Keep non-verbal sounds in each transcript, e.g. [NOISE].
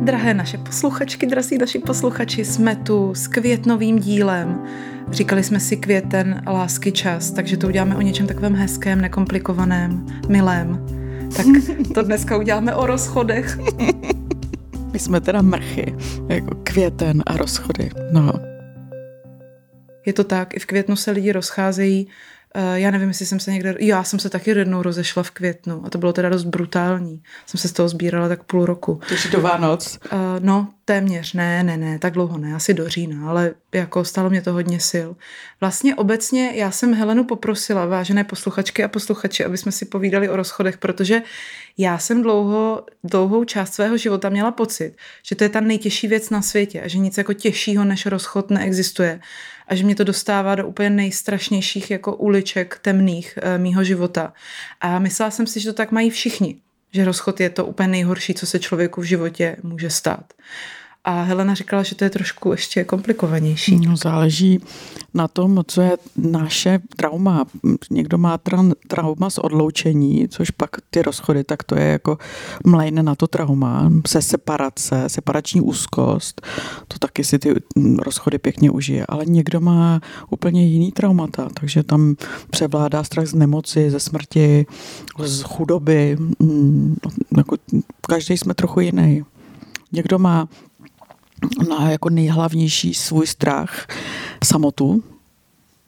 Drahé naše posluchačky, drazí naši posluchači, jsme tu s květnovým dílem. Říkali jsme si květen, lásky, čas, takže to uděláme o něčem takovém hezkém, nekomplikovaném, milém. Tak [LAUGHS] to dneska uděláme o rozchodech. My jsme teda mrchy, jako květen a rozchody. No. Je to tak, i v květnu se lidi rozcházejí já nevím, jestli jsem se někde, já jsem se taky jednou rozešla v květnu a to bylo teda dost brutální. Jsem se z toho sbírala tak půl roku. Takže do Vánoc? Uh, no, téměř, ne, ne, ne, tak dlouho ne, asi do října, ale jako stalo mě to hodně sil. Vlastně obecně já jsem Helenu poprosila, vážené posluchačky a posluchači, aby jsme si povídali o rozchodech, protože já jsem dlouho, dlouhou část svého života měla pocit, že to je ta nejtěžší věc na světě a že nic jako těžšího než rozchod neexistuje a že mě to dostává do úplně nejstrašnějších jako uliček temných e, mýho života. A myslela jsem si, že to tak mají všichni, že rozchod je to úplně nejhorší, co se člověku v životě může stát. A Helena říkala, že to je trošku ještě komplikovanější. No, záleží na tom, co je naše trauma. Někdo má tra- trauma z odloučení, což pak ty rozchody, tak to je jako mlejne na to trauma. Se separace, separační úzkost, to taky si ty rozchody pěkně užije. Ale někdo má úplně jiný traumata, takže tam převládá strach z nemoci, ze smrti, z chudoby. Mm, jako každý jsme trochu jiný. Někdo má na jako nejhlavnější svůj strach samotu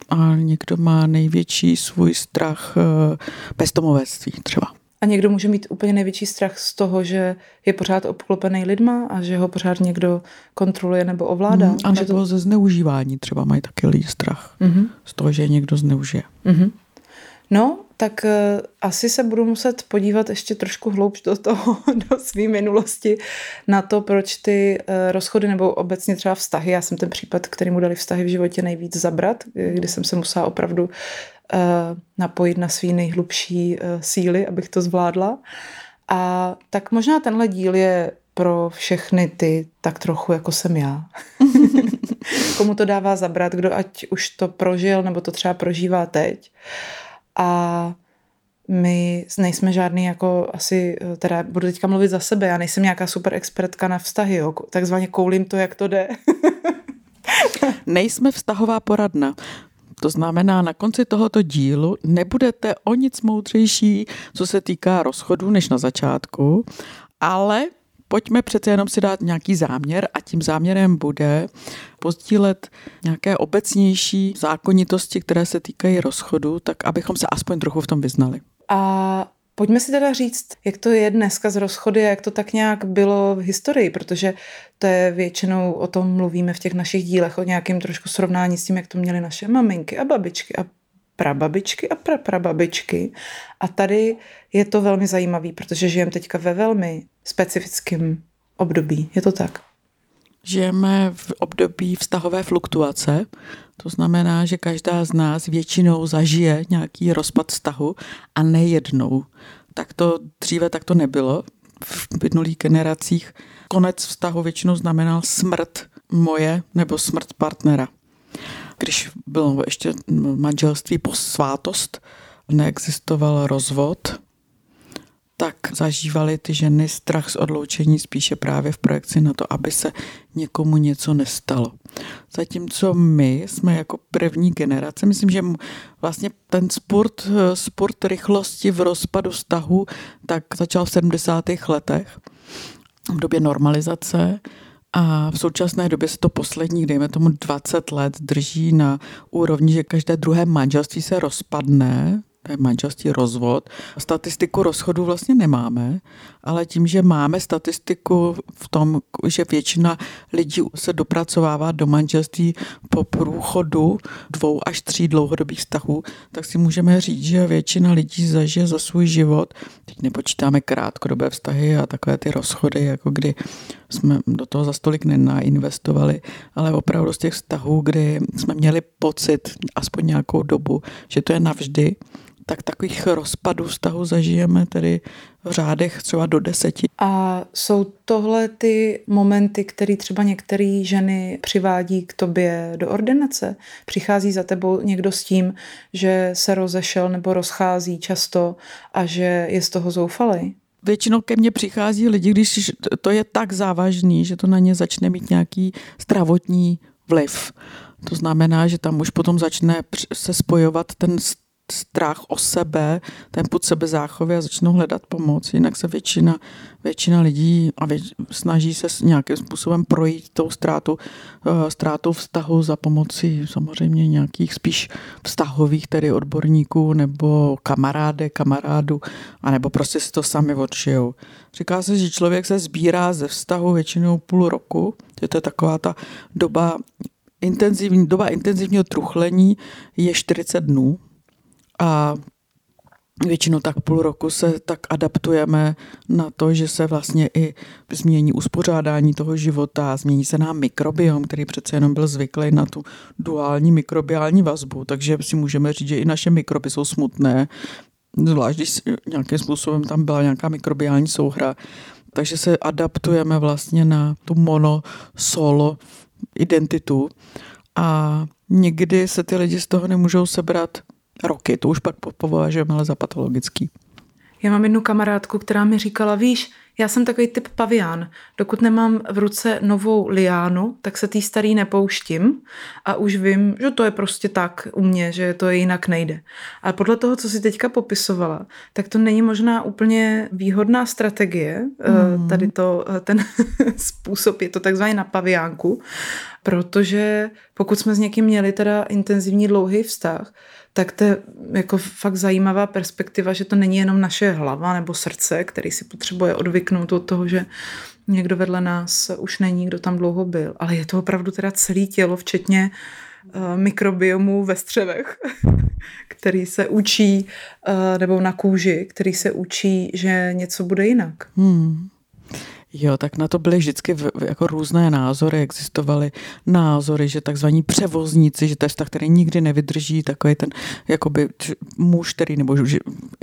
a někdo má největší svůj strach eh, bezdomovectví třeba. A někdo může mít úplně největší strach z toho, že je pořád obklopený lidma a že ho pořád někdo kontroluje nebo ovládá. Mm, a nebo to... ze zneužívání třeba mají taky lidi strach mm-hmm. z toho, že někdo zneužije. Mm-hmm. No, tak uh, asi se budu muset podívat ještě trošku hloubš do toho, [LAUGHS] do své minulosti, na to, proč ty uh, rozchody nebo obecně třeba vztahy, já jsem ten případ, který mu dali vztahy v životě nejvíc zabrat, kdy jsem se musela opravdu napojit na svý nejhlubší síly, abych to zvládla. A tak možná tenhle díl je pro všechny ty tak trochu jako jsem já. [LAUGHS] Komu to dává zabrat, kdo ať už to prožil, nebo to třeba prožívá teď. Uh, a my nejsme žádný jako asi, teda budu teďka mluvit za sebe, já nejsem nějaká super expertka na vztahy, jo, takzvaně koulím to, jak to jde. [LAUGHS] Nejsme vztahová poradna. To znamená, na konci tohoto dílu nebudete o nic moudřejší, co se týká rozchodu, než na začátku, ale pojďme přece jenom si dát nějaký záměr a tím záměrem bude pozdílet nějaké obecnější zákonitosti, které se týkají rozchodu, tak abychom se aspoň trochu v tom vyznali. A Pojďme si teda říct, jak to je dneska z rozchody a jak to tak nějak bylo v historii, protože to je většinou o tom mluvíme v těch našich dílech, o nějakém trošku srovnání s tím, jak to měly naše maminky a babičky a prababičky a praprababičky. A tady je to velmi zajímavý, protože žijeme teďka ve velmi specifickém období. Je to tak? Žijeme v období vztahové fluktuace, to znamená, že každá z nás většinou zažije nějaký rozpad vztahu a nejednou. Tak to dříve tak to nebylo. V minulých generacích konec vztahu většinou znamenal smrt moje nebo smrt partnera když bylo ještě manželství po svátost, neexistoval rozvod, tak zažívaly ty ženy strach z odloučení spíše právě v projekci na to, aby se někomu něco nestalo. Zatímco my jsme jako první generace, myslím, že vlastně ten sport, sport rychlosti v rozpadu vztahu tak začal v 70. letech v době normalizace a v současné době se to posledních, dejme tomu 20 let, drží na úrovni, že každé druhé manželství se rozpadne, to je manželství rozvod. Statistiku rozchodu vlastně nemáme, ale tím, že máme statistiku v tom, že většina lidí se dopracovává do manželství po průchodu dvou až tří dlouhodobých vztahů, tak si můžeme říct, že většina lidí zažije za svůj život, teď nepočítáme krátkodobé vztahy a takové ty rozchody, jako kdy jsme do toho za stolik nenainvestovali, ale opravdu z těch vztahů, kdy jsme měli pocit aspoň nějakou dobu, že to je navždy, tak takových rozpadů vztahu zažijeme tedy v řádech třeba do deseti. A jsou tohle ty momenty, které třeba některé ženy přivádí k tobě do ordinace? Přichází za tebou někdo s tím, že se rozešel nebo rozchází často a že je z toho zoufalý? většinou ke mně přichází lidi, když to je tak závažný, že to na ně začne mít nějaký zdravotní vliv. To znamená, že tam už potom začne se spojovat ten strach o sebe, ten put sebezáchovy a začnou hledat pomoc. Jinak se většina, většina lidí a věč, snaží se nějakým způsobem projít tou ztrátu, uh, ztrátou vztahu za pomocí samozřejmě nějakých spíš vztahových tedy odborníků nebo kamaráde, kamarádu, anebo prostě si to sami odšijou. Říká se, že člověk se sbírá ze vztahu většinou půl roku, že to je taková ta doba intenzivní, doba intenzivního truchlení je 40 dnů, a většinou tak půl roku se tak adaptujeme na to, že se vlastně i změní uspořádání toho života, změní se nám mikrobiom, který přece jenom byl zvyklý na tu duální mikrobiální vazbu, takže si můžeme říct, že i naše mikroby jsou smutné, zvlášť když nějakým způsobem tam byla nějaká mikrobiální souhra, takže se adaptujeme vlastně na tu mono, solo identitu a někdy se ty lidi z toho nemůžou sebrat roky. To už pak považujeme ale za patologický. Já mám jednu kamarádku, která mi říkala, víš, já jsem takový typ pavián. Dokud nemám v ruce novou liánu, tak se tý starý nepouštím a už vím, že to je prostě tak u mě, že to jinak nejde. A podle toho, co si teďka popisovala, tak to není možná úplně výhodná strategie, mm. tady to, eh, ten [LAUGHS] způsob, je to takzvaný na paviánku, protože pokud jsme s někým měli teda intenzivní dlouhý vztah, tak to je jako fakt zajímavá perspektiva, že to není jenom naše hlava nebo srdce, který si potřebuje odvyknout od toho, že někdo vedle nás už není, kdo tam dlouho byl, ale je to opravdu teda celé tělo, včetně uh, mikrobiomu ve střevech, [LAUGHS] který se učí, uh, nebo na kůži, který se učí, že něco bude jinak. Hmm. Jo, tak na to byly vždycky jako různé názory, existovaly názory, že takzvaní převozníci, že to je vztah, který nikdy nevydrží, takový ten jakoby muž, který, nebo že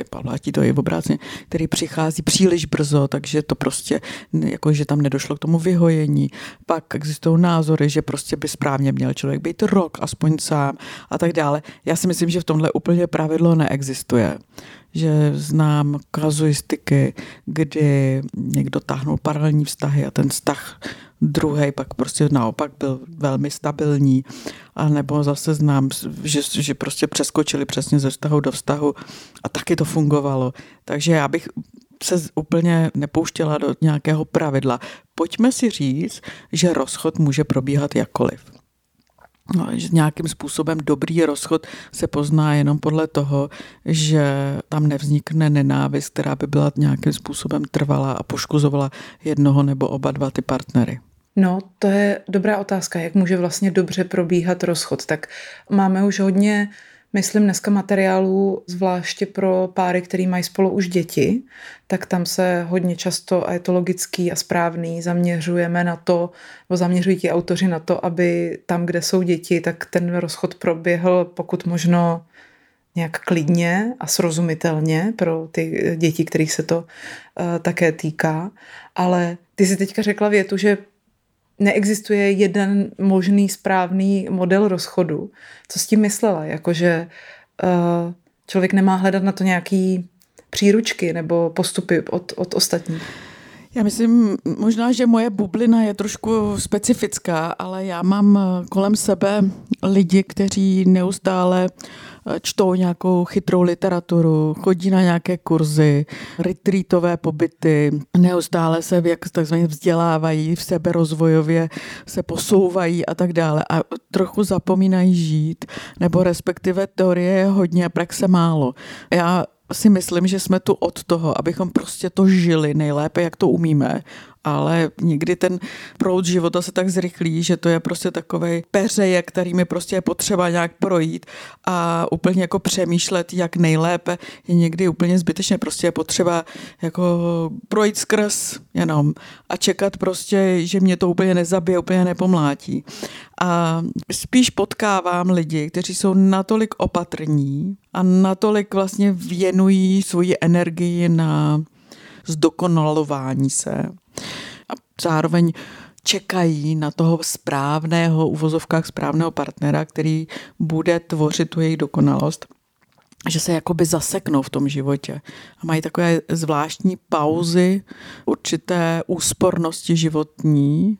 platí to je obráceně, který přichází příliš brzo, takže to prostě, jako že tam nedošlo k tomu vyhojení. Pak existují názory, že prostě by správně měl člověk být rok, aspoň sám a tak dále. Já si myslím, že v tomhle úplně pravidlo neexistuje že znám kazuistiky, kdy někdo táhnul paralelní vztahy a ten vztah druhý pak prostě naopak byl velmi stabilní. A nebo zase znám, že, že prostě přeskočili přesně ze vztahu do vztahu a taky to fungovalo. Takže já bych se úplně nepouštěla do nějakého pravidla. Pojďme si říct, že rozchod může probíhat jakkoliv. No, že nějakým způsobem dobrý rozchod se pozná jenom podle toho, že tam nevznikne nenávist, která by byla nějakým způsobem trvalá a poškozovala jednoho nebo oba dva ty partnery. No, to je dobrá otázka, jak může vlastně dobře probíhat rozchod. Tak máme už hodně myslím dneska materiálů, zvláště pro páry, který mají spolu už děti, tak tam se hodně často, a je to logický a správný, zaměřujeme na to, nebo zaměřují ti autoři na to, aby tam, kde jsou děti, tak ten rozchod proběhl pokud možno nějak klidně a srozumitelně pro ty děti, kterých se to uh, také týká. Ale ty si teďka řekla větu, že neexistuje jeden možný správný model rozchodu. Co s tím myslela? Jakože uh, člověk nemá hledat na to nějaký příručky nebo postupy od, od ostatních. Já myslím, možná, že moje bublina je trošku specifická, ale já mám kolem sebe lidi, kteří neustále uh, čtou nějakou chytrou literaturu, chodí na nějaké kurzy, retreatové pobyty, neustále se jak takzvaně vzdělávají, v sebe rozvojově se posouvají a tak dále a trochu zapomínají žít, nebo respektive teorie je hodně praxe málo. Já si myslím, že jsme tu od toho, abychom prostě to žili nejlépe, jak to umíme ale někdy ten proud života se tak zrychlí, že to je prostě takový peřeje, kterými prostě je potřeba nějak projít a úplně jako přemýšlet, jak nejlépe je někdy úplně zbytečně. Prostě je potřeba jako projít skrz jenom a čekat prostě, že mě to úplně nezabije, úplně nepomlátí. A spíš potkávám lidi, kteří jsou natolik opatrní a natolik vlastně věnují svoji energii na zdokonalování se, a zároveň čekají na toho správného, uvozovkách správného partnera, který bude tvořit tu jejich dokonalost že se jakoby zaseknou v tom životě a mají takové zvláštní pauzy určité úspornosti životní,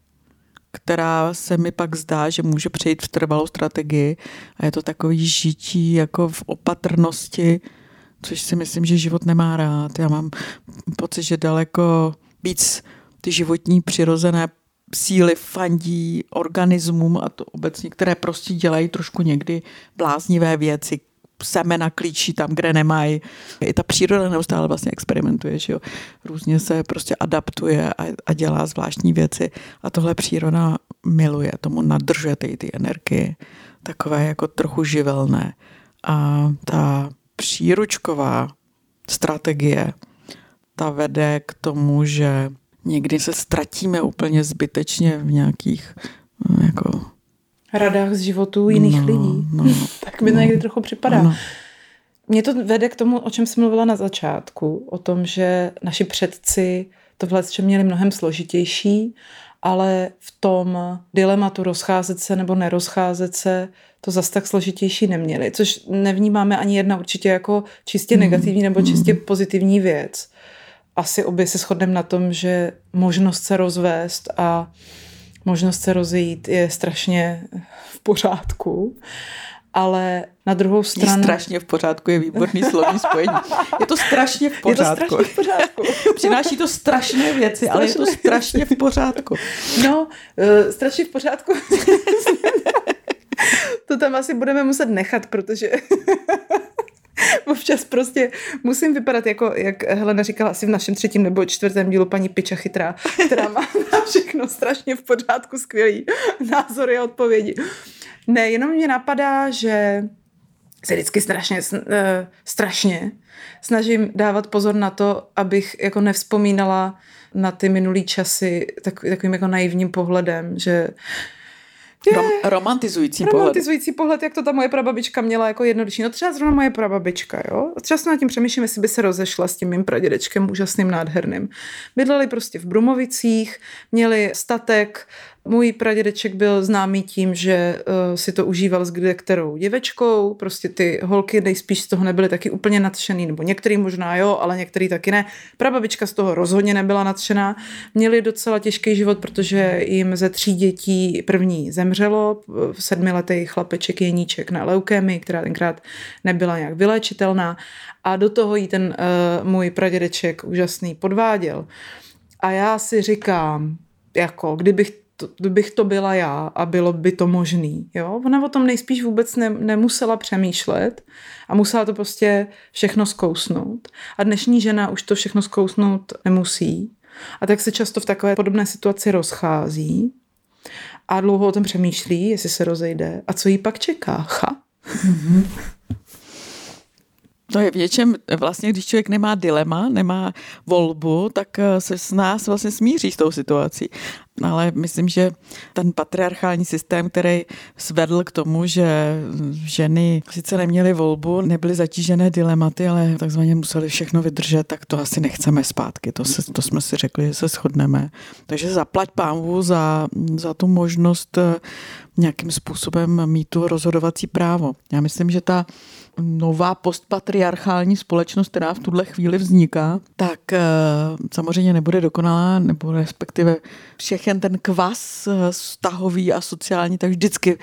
která se mi pak zdá, že může přejít v trvalou strategii a je to takový žití jako v opatrnosti, což si myslím, že život nemá rád. Já mám pocit, že daleko víc ty životní přirozené síly fandí organismům a to obecně, které prostě dělají trošku někdy bláznivé věci, semena klíčí tam, kde nemají. I ta příroda neustále vlastně experimentuje, že jo. Různě se prostě adaptuje a, a dělá zvláštní věci a tohle příroda miluje, tomu nadržuje ty, ty energie, takové jako trochu živelné. A ta příručková strategie, ta vede k tomu, že někdy se ztratíme úplně zbytečně v nějakých jako radách z životů jiných no, lidí. No, [LAUGHS] tak mi to no, někdy trochu připadá. No. Mě to vede k tomu, o čem jsem mluvila na začátku, o tom, že naši předci to vlastně měli mnohem složitější, ale v tom dilematu rozcházet se nebo nerozcházet se to zas tak složitější neměli, což nevnímáme ani jedna určitě jako čistě mm. negativní nebo čistě mm. pozitivní věc. Asi obě se shodneme na tom, že možnost se rozvést a možnost se rozejít je strašně v pořádku, ale na druhou stranu... Je strašně v pořádku je výborný slovní spojení. Je to strašně v pořádku. [LAUGHS] Je to strašně v pořádku. [LAUGHS] Přináší to strašné věci, strašné ale je to strašně v pořádku. No, uh, strašně v pořádku. to tam asi budeme muset nechat, protože [LAUGHS] Občas prostě musím vypadat jako, jak Helena říkala asi v našem třetím nebo čtvrtém dílu paní Piča chytrá, která má [LAUGHS] na všechno strašně v pořádku skvělý názory a odpovědi. Ne, jenom mě napadá, že se vždycky strašně, eh, strašně snažím dávat pozor na to, abych jako nevzpomínala na ty minulý časy tak, takovým jako naivním pohledem, že Rom, romantizující pohled. Romantizující pohled, jak to ta moje prababička měla jako jednodušší. No třeba zrovna moje prababička, jo. Třeba se nad tím přemýšlím, jestli by se rozešla s tím mým pradědečkem úžasným, nádherným. Bydleli prostě v Brumovicích, měli statek, můj pradědeček byl známý tím, že uh, si to užíval s kde kterou děvečkou, prostě ty holky nejspíš z toho nebyly taky úplně nadšený, nebo některý možná jo, ale některý taky ne. Prababička z toho rozhodně nebyla nadšená. Měli docela těžký život, protože jim ze tří dětí první zemřelo, sedmiletý chlapeček Jeníček na leukémii, která tenkrát nebyla nějak vylečitelná a do toho jí ten uh, můj pradědeček úžasný podváděl. A já si říkám, jako kdybych to, kdybych to byla já a bylo by to možný. Jo? Ona o tom nejspíš vůbec ne, nemusela přemýšlet a musela to prostě všechno zkousnout. A dnešní žena už to všechno zkousnout nemusí. A tak se často v takové podobné situaci rozchází a dlouho o tom přemýšlí, jestli se rozejde. A co jí pak čeká? [LAUGHS] Ha? Mm-hmm. To je v něčem, vlastně když člověk nemá dilema, nemá volbu, tak eh, se s nás vlastně smíří s tou situací. Ale myslím, že ten patriarchální systém, který svedl k tomu, že ženy sice neměly volbu, nebyly zatížené dilematy, ale takzvaně museli všechno vydržet, tak to asi nechceme zpátky. To, se, to jsme si řekli, že se shodneme. Takže zaplať pámvu za, za tu možnost eh, nějakým způsobem mít tu rozhodovací právo. Já myslím, že ta nová postpatriarchální společnost, která v tuhle chvíli vzniká, tak eh, samozřejmě nebude dokonalá, nebo respektive všechen ten kvas stahový eh, a sociální, tak vždycky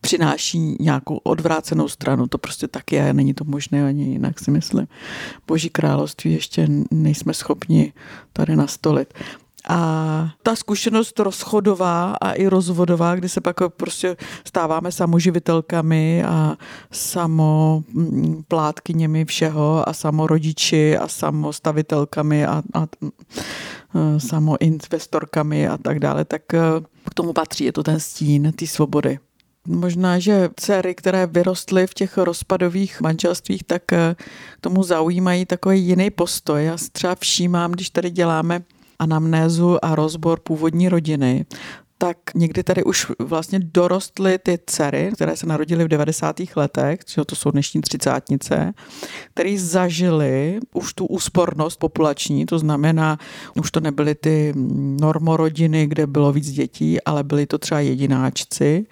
přináší nějakou odvrácenou stranu. To prostě tak je, není to možné ani jinak, si myslím. Boží království ještě nejsme schopni tady nastolit. A ta zkušenost rozchodová a i rozvodová, kdy se pak prostě stáváme samoživitelkami a samoplátkyněmi všeho a samorodiči a samostavitelkami a, a, a samoinvestorkami a tak dále, tak e, k tomu patří, je to ten stín ty svobody. Možná, že dcery, které vyrostly v těch rozpadových manželstvích, tak e, k tomu zaujímají takový jiný postoj. Já třeba všímám, když tady děláme anamnézu a rozbor původní rodiny, tak někdy tady už vlastně dorostly ty dcery, které se narodily v 90. letech, to jsou dnešní třicátnice, které zažily už tu úspornost populační, to znamená, už to nebyly ty normorodiny, kde bylo víc dětí, ale byly to třeba jedináčci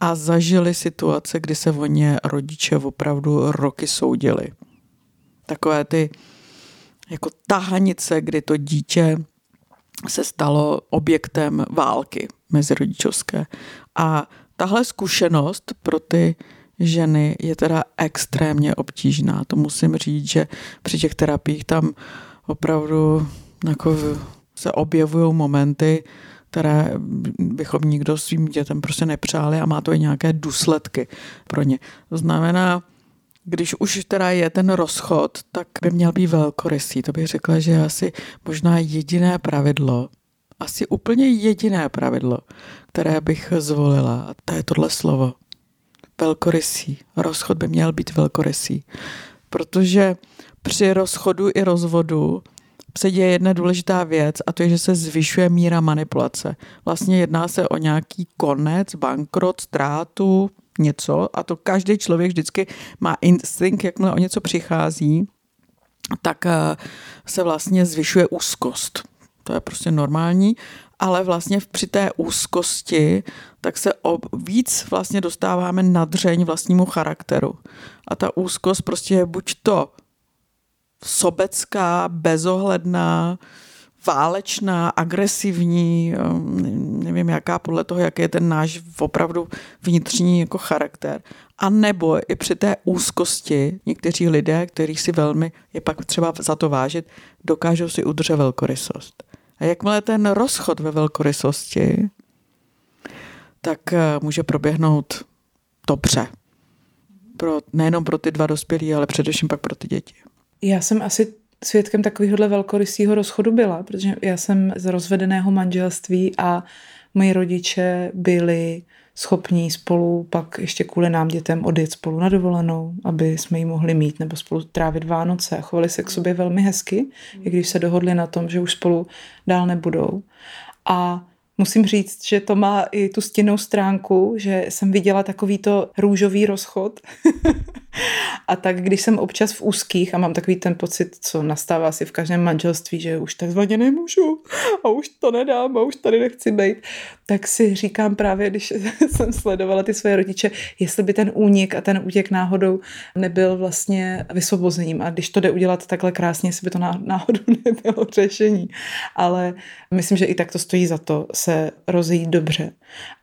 a zažili situace, kdy se o ně rodiče opravdu roky soudili. Takové ty jako tahanice, kdy to dítě se stalo objektem války mezirodičovské. A tahle zkušenost pro ty ženy je teda extrémně obtížná. To musím říct, že při těch terapiích tam opravdu jako se objevují momenty, které bychom nikdo svým dětem prostě nepřáli a má to i nějaké důsledky pro ně. To znamená, když už teda je ten rozchod, tak by měl být velkorysý. To bych řekla, že asi možná jediné pravidlo, asi úplně jediné pravidlo, které bych zvolila. A to je tohle slovo. Velkorysý. Rozchod by měl být velkorysý. Protože při rozchodu i rozvodu se děje jedna důležitá věc a to je, že se zvyšuje míra manipulace. Vlastně jedná se o nějaký konec, bankrot, ztrátu, něco a to každý člověk vždycky má instinkt, jakmile o něco přichází, tak eh, se vlastně zvyšuje úzkost. To je prostě normální, ale vlastně při té úzkosti tak se o, víc vlastně dostáváme na dřeň vlastnímu charakteru. A ta úzkost prostě je buď to sobecká, bezohledná, válečná, agresivní, um, nevím jaká, podle toho, jaký je ten náš opravdu vnitřní jako charakter. A nebo i při té úzkosti někteří lidé, kteří si velmi, je pak třeba za to vážit, dokážou si udržet velkorysost. A jakmile ten rozchod ve velkorysosti, tak eh, může proběhnout dobře. Pro, nejenom pro ty dva dospělí, ale především pak pro ty děti. Já jsem asi svědkem takovéhohle velkorysého rozchodu byla, protože já jsem z rozvedeného manželství a moji rodiče byli schopní spolu pak ještě kvůli nám dětem odjet spolu na dovolenou, aby jsme ji mohli mít nebo spolu trávit Vánoce a chovali se k sobě velmi hezky, i když se dohodli na tom, že už spolu dál nebudou. A musím říct, že to má i tu stěnou stránku, že jsem viděla takovýto růžový rozchod. [LAUGHS] a tak když jsem občas v úzkých a mám takový ten pocit, co nastává si v každém manželství, že už takzvaně nemůžu a už to nedám a už tady nechci být, tak si říkám právě, když [LAUGHS] jsem sledovala ty své rodiče, jestli by ten únik a ten útěk náhodou nebyl vlastně vysvobozením a když to jde udělat takhle krásně, jestli by to náhodou [LAUGHS] nebylo řešení. Ale myslím, že i tak to stojí za to se rozejít dobře.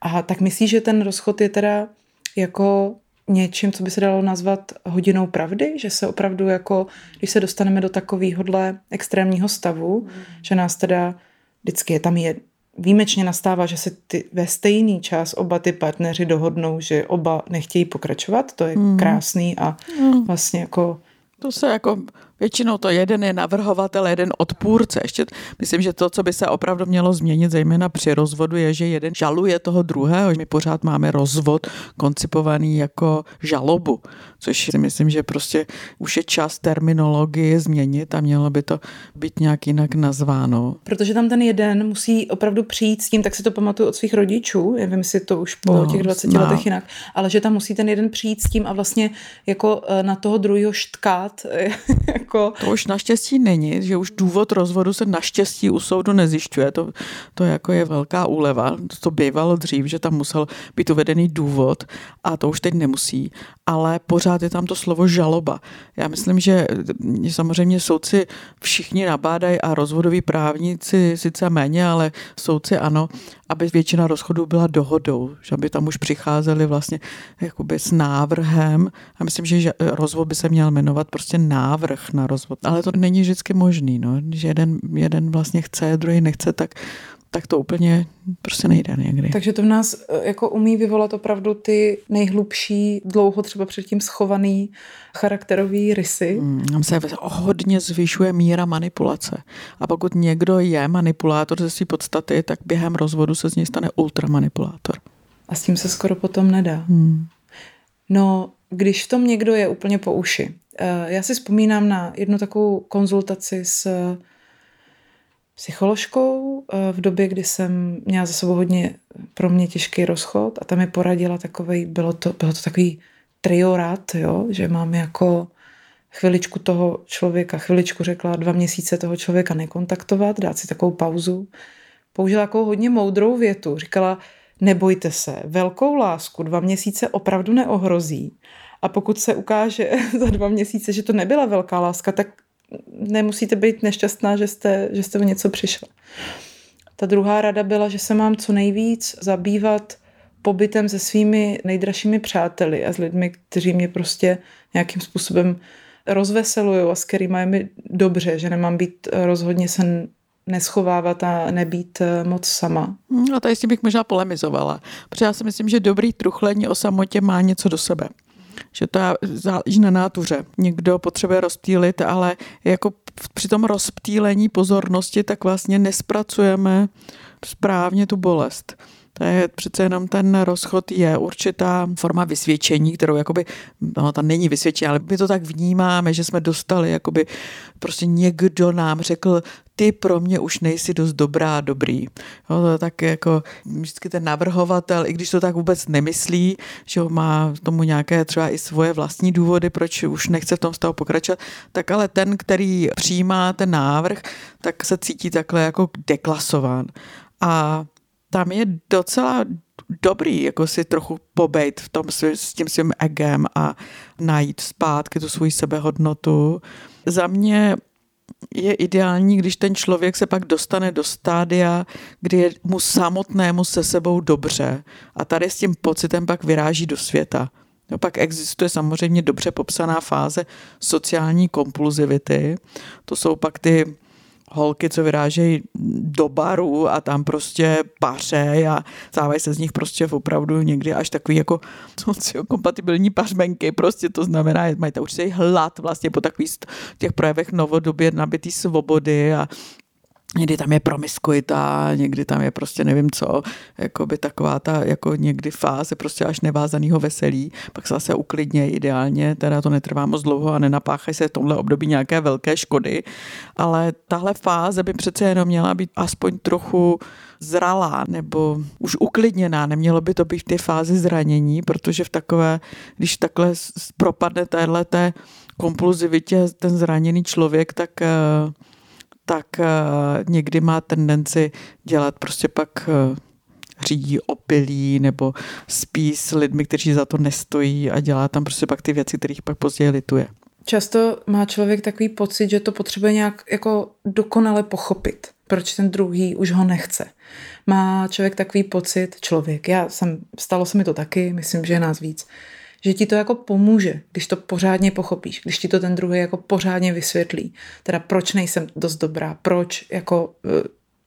A tak myslíš, že ten rozchod je teda jako něčím, co by se dalo nazvat hodinou pravdy, že se opravdu jako, když se dostaneme do takovéhohle extrémního stavu, mm. že nás teda vždycky je tam je výjimečně nastává, že se ty, ve stejný čas oba ty partneři dohodnou, že oba nechtějí pokračovat, to je mm. krásný a mm. vlastně jako to se jako většinou to jeden je navrhovatel, jeden odpůrce. Ještě myslím, že to, co by se opravdu mělo změnit, zejména při rozvodu, je, že jeden žaluje toho druhého. My pořád máme rozvod koncipovaný jako žalobu, což si myslím, že prostě už je čas terminologii změnit a mělo by to být nějak jinak nazváno. Protože tam ten jeden musí opravdu přijít s tím, tak si to pamatuju od svých rodičů, já vím, jestli to už po no, těch 20 no. letech jinak, ale že tam musí ten jeden přijít s tím a vlastně jako eh, na toho druhého štkát jako... To už naštěstí není, že už důvod rozvodu se naštěstí u soudu nezjišťuje. To, to jako je velká úleva. To bývalo dřív, že tam musel být uvedený důvod a to už teď nemusí. Ale pořád je tam to slovo žaloba. Já myslím, že samozřejmě soudci všichni nabádají a rozvodoví právníci sice méně, ale soudci ano, aby většina rozchodů byla dohodou, že aby tam už přicházeli vlastně jakoby s návrhem a myslím, že rozvod by se měl jmenovat prostě návrh na rozvod. Ale to není vždycky možný, no. Když jeden, jeden vlastně chce, druhý nechce, tak tak to úplně prostě nejde někdy. Takže to v nás e, jako umí vyvolat opravdu ty nejhlubší, dlouho třeba předtím schovaný charakterový rysy. Mm, tam se hodně zvyšuje míra manipulace. A pokud někdo je manipulátor ze své podstaty, tak během rozvodu se z něj stane ultramanipulátor. A s tím se skoro potom nedá. Hmm. No, když v tom někdo je úplně po uši. E, já si vzpomínám na jednu takovou konzultaci s psycholožkou eh, v době, kdy jsem měla za sebou hodně pro mě těžký rozchod a tam mi poradila takový, bylo to, bylo to takový triorat, jo, že mám jako chviličku toho člověka, chviličku řekla dva měsíce toho člověka nekontaktovat, dát si takovou pauzu. Použila jako hodně moudrou větu. Říkala, nebojte se, velkou lásku dva měsíce opravdu neohrozí. A pokud se ukáže [LAUGHS] za dva měsíce, že to nebyla velká láska, tak nemusíte být nešťastná, že jste, že jste o něco přišla. Ta druhá rada byla, že se mám co nejvíc zabývat pobytem se svými nejdražšími přáteli a s lidmi, kteří mě prostě nějakým způsobem rozveselují a s kterými je mi dobře, že nemám být rozhodně se neschovávat a nebýt eh, moc sama. Hmm, a tady s tím bych možná polemizovala, protože já si myslím, že dobrý truchlení o samotě má něco do sebe že to záleží na nátuře. Někdo potřebuje rozptýlit, ale jako při tom rozptýlení pozornosti tak vlastně nespracujeme správně tu bolest. To je přece jenom ten rozchod je určitá forma vysvědčení, kterou jakoby, no to není vysvědčení, ale my to tak vnímáme, že jsme dostali, jakoby prostě někdo nám řekl, ty pro mě už nejsi dost dobrá, dobrý. Jo, to je tak jako vždycky ten navrhovatel, i když to tak vůbec nemyslí, že má tomu nějaké třeba i svoje vlastní důvody, proč už nechce v tom stavu pokračovat, tak ale ten, který přijímá ten návrh, tak se cítí takhle jako deklasován. A tam je docela dobrý jako si trochu pobejt v tom s tím svým egem a najít zpátky tu svoji sebehodnotu. Za mě je ideální, když ten člověk se pak dostane do stádia, kdy je mu samotnému se sebou dobře a tady s tím pocitem pak vyráží do světa. No, pak existuje samozřejmě dobře popsaná fáze sociální kompulzivity. To jsou pak ty holky, co vyrážejí do baru a tam prostě paře a stávají se z nich prostě opravdu někdy až takový jako [LAUGHS] kompatibilní pařmenky, prostě to znamená, mají to určitě hlad vlastně po takových těch projevech novodobě nabitý svobody a Někdy tam je promiskuita, někdy tam je prostě nevím co, jako by taková ta jako někdy fáze prostě až nevázaného veselí, pak se zase uklidně ideálně, teda to netrvá moc dlouho a nenapáchají se v tomhle období nějaké velké škody, ale tahle fáze by přece jenom měla být aspoň trochu zralá nebo už uklidněná, nemělo by to být v té fázi zranění, protože v takové, když takhle propadne téhleté kompulzivitě ten zraněný člověk, tak eh, tak eh, někdy má tendenci dělat prostě pak eh, řídí opilí nebo spí s lidmi, kteří za to nestojí a dělá tam prostě pak ty věci, kterých pak později lituje. Často má člověk takový pocit, že to potřebuje nějak jako dokonale pochopit, proč ten druhý už ho nechce. Má člověk takový pocit, člověk, já jsem, stalo se mi to taky, myslím, že je nás víc, že ti to jako pomůže, když to pořádně pochopíš, když ti to ten druhý jako pořádně vysvětlí. Teda proč nejsem dost dobrá, proč jako uh,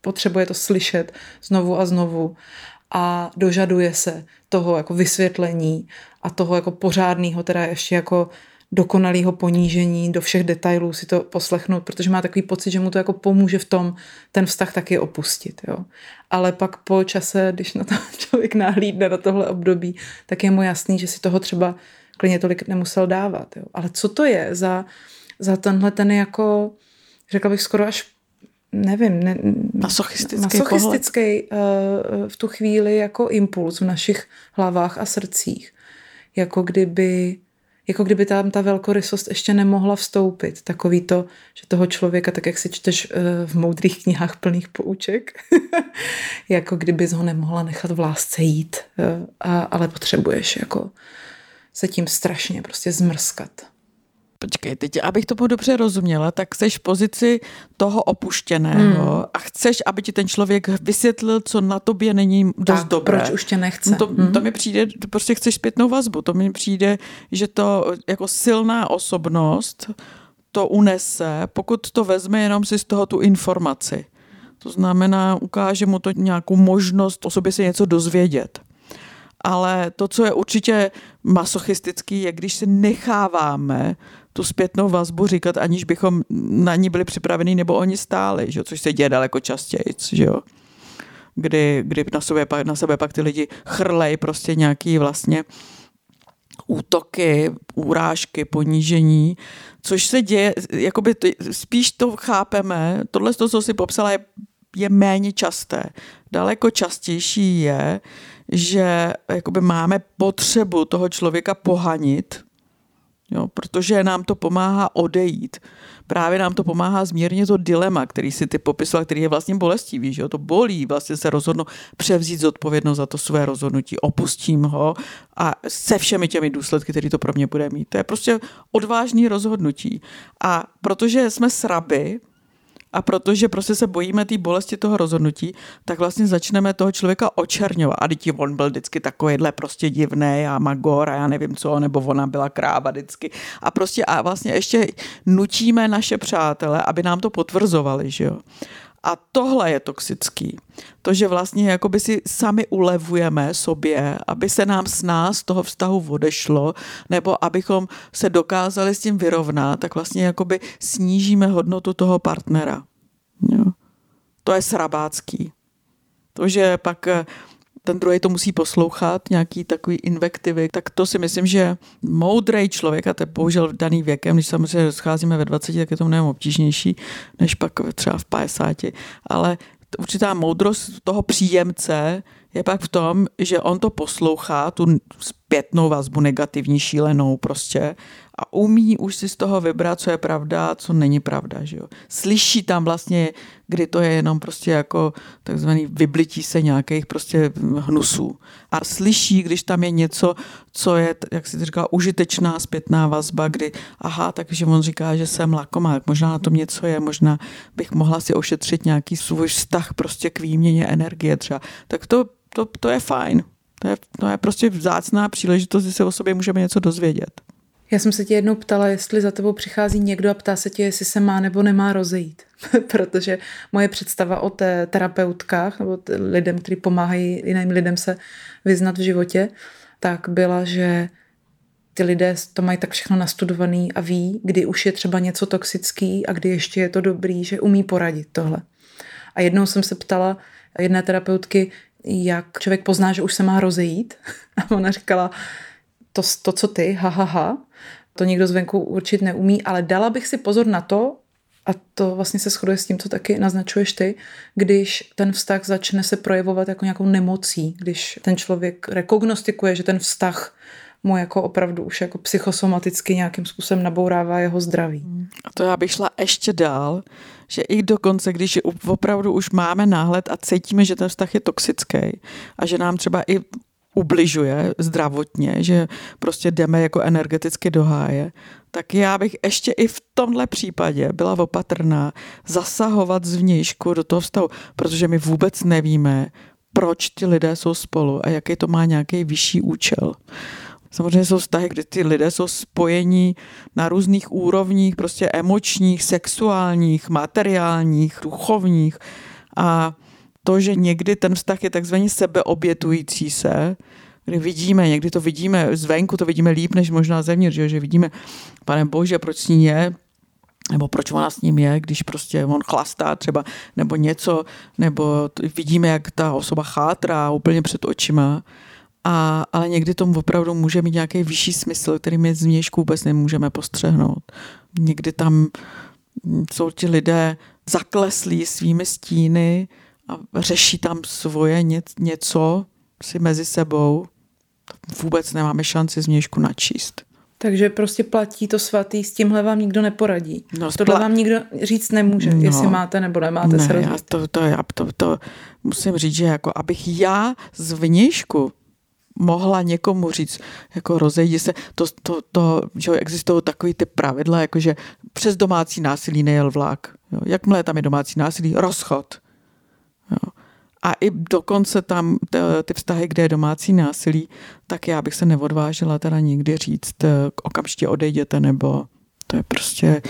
potřebuje to slyšet znovu a znovu a dožaduje se toho jako vysvětlení a toho jako pořádného, teda ještě jako dokonalého ponížení do všech detailů si to poslechnout, protože má takový pocit, že mu to jako pomůže v tom ten vztah taky opustit. Jo. Ale pak po čase, když na to [LAUGHS] člověk nahlídne na tohle období, tak je mu jasný, že si toho třeba klidně tolik nemusel dávat. Jo. Ale co to je za, za tenhle ten jako, řekla bych skoro až nevím, ne, masochistický, masochistický uh, v tu chvíli jako impuls v našich hlavách a srdcích. Jako kdyby jako kdyby tam ta velkorysost ještě nemohla vstoupit. Takový to, že toho člověka, tak jak si čteš eh, v moudrých knihách plných pouček, [LAUGHS] jako kdyby ho nemohla nechat v lásce jít, eh, a, ale potřebuješ jako se tím strašně prostě zmrskat. Počkej, teď, abych to dobře rozuměla, tak jsi v pozici toho opuštěného hmm. a chceš, aby ti ten člověk vysvětlil, co na tobě není dost tak, dobré. proč už tě nechce. To, hmm. to mi přijde, prostě chceš zpětnou vazbu, to mi přijde, že to jako silná osobnost to unese, pokud to vezme jenom si z toho tu informaci. To znamená, ukáže mu to nějakou možnost o sobě si něco dozvědět. Ale to, co je určitě masochistický, je, když si necháváme tu zpětnou vazbu říkat, aniž bychom na ní byli připraveni nebo oni stáli, že? což se děje daleko častěji. Že jo? Kdy, kdy na, sebe, na sebe pak ty lidi chrlej prostě nějaký vlastně útoky, urážky, ponížení, což se děje, jakoby to, spíš to chápeme, tohle, to, co si popsala, je, je méně časté. Daleko častější je, že jakoby máme potřebu toho člověka pohanit, Jo, protože nám to pomáhá odejít. Právě nám to pomáhá zmírnit to dilema, který si ty popisoval, který je vlastně bolestivý, že jo? to bolí vlastně se rozhodnu převzít zodpovědnost za to své rozhodnutí, opustím ho a se všemi těmi důsledky, které to pro mě bude mít. To je prostě odvážný rozhodnutí. A protože jsme sraby, a protože prostě se bojíme té bolesti toho rozhodnutí, tak vlastně začneme toho člověka očerňovat. A teď on byl vždycky takovýhle prostě divný a magor a já nevím co, nebo ona byla kráva vždycky. A prostě a vlastně ještě nutíme naše přátele, aby nám to potvrzovali, že jo. A tohle je toxický. To, že vlastně jakoby si sami ulevujeme sobě, aby se nám s nás toho vztahu odešlo, nebo abychom se dokázali s tím vyrovnat, tak vlastně jakoby snížíme hodnotu toho partnera. Jo. To je srabácký. To, že pak eh, ten druhý to musí poslouchat, nějaký takový invektivy, tak to si myslím, že moudrý člověk, a to je bohužel daný věkem, když samozřejmě scházíme ve 20, tak je to mnohem obtížnější, než pak třeba v 50, ale určitá moudrost toho příjemce je pak v tom, že on to poslouchá, tu zpětnou vazbu negativní, šílenou prostě a umí už si z toho vybrat, co je pravda co není pravda. Že jo? Slyší tam vlastně, kdy to je jenom prostě jako takzvaný vyblití se nějakých prostě hnusů. A slyší, když tam je něco, co je, jak si říká, užitečná zpětná vazba, kdy aha, takže on říká, že jsem lakomák, možná na tom něco je, možná bych mohla si ošetřit nějaký svůj vztah prostě k výměně energie třeba. Tak to, to, to je fajn. To je, to je prostě vzácná příležitost, že se o sobě můžeme něco dozvědět. Já jsem se tě jednou ptala, jestli za tebou přichází někdo a ptá se tě, jestli se má nebo nemá rozejít. [LAUGHS] Protože moje představa o té terapeutkách nebo lidem, kteří pomáhají jiným lidem se vyznat v životě, tak byla, že ty lidé to mají tak všechno nastudovaný a ví, kdy už je třeba něco toxický a kdy ještě je to dobrý, že umí poradit tohle. A jednou jsem se ptala jedné terapeutky, jak člověk pozná, že už se má rozejít. [LAUGHS] A ona říkala, to, to co ty, ha, ha, ha, to nikdo zvenku určit neumí, ale dala bych si pozor na to, a to vlastně se shoduje s tím, co taky naznačuješ ty, když ten vztah začne se projevovat jako nějakou nemocí, když ten člověk rekognostikuje, že ten vztah mu jako opravdu už jako psychosomaticky nějakým způsobem nabourává jeho zdraví. A to já bych šla ještě dál, že i dokonce, když opravdu už máme náhled a cítíme, že ten vztah je toxický a že nám třeba i ubližuje zdravotně, že prostě jdeme jako energeticky do háje, tak já bych ještě i v tomhle případě byla opatrná zasahovat zvnějšku do toho vztahu, protože my vůbec nevíme, proč ti lidé jsou spolu a jaký to má nějaký vyšší účel. Samozřejmě jsou vztahy, kde ty lidé jsou spojení na různých úrovních, prostě emočních, sexuálních, materiálních, duchovních a to, že někdy ten vztah je takzvaně sebeobětující se, kdy vidíme, někdy to vidíme zvenku, to vidíme líp než možná zevnitř, že, že vidíme, pane bože, proč s ní je, nebo proč ona s ním je, když prostě on chlastá třeba, nebo něco, nebo vidíme, jak ta osoba chátrá úplně před očima, a, ale někdy tomu opravdu může mít nějaký vyšší smysl, který my z vnějšku vůbec nemůžeme postřehnout. Někdy tam jsou ti lidé zakleslí svými stíny, a řeší tam svoje něco si mezi sebou, vůbec nemáme šanci změšku načíst. Takže prostě platí to svatý, s tímhle vám nikdo neporadí. No, Tohle spla... vám nikdo říct nemůže, no, jestli máte nebo nemáte ne, se já to, to, já, to, to, musím říct, že jako abych já z vnějšku mohla někomu říct, jako rozejdi se, to, to, to že existují takový ty pravidla, jako že přes domácí násilí nejel vlak. Jo. Jakmile tam je domácí násilí, rozchod. Jo. A i dokonce tam ty vztahy, kde je domácí násilí, tak já bych se neodvážila teda nikdy říct, eh, okamžitě odejděte, nebo to je prostě,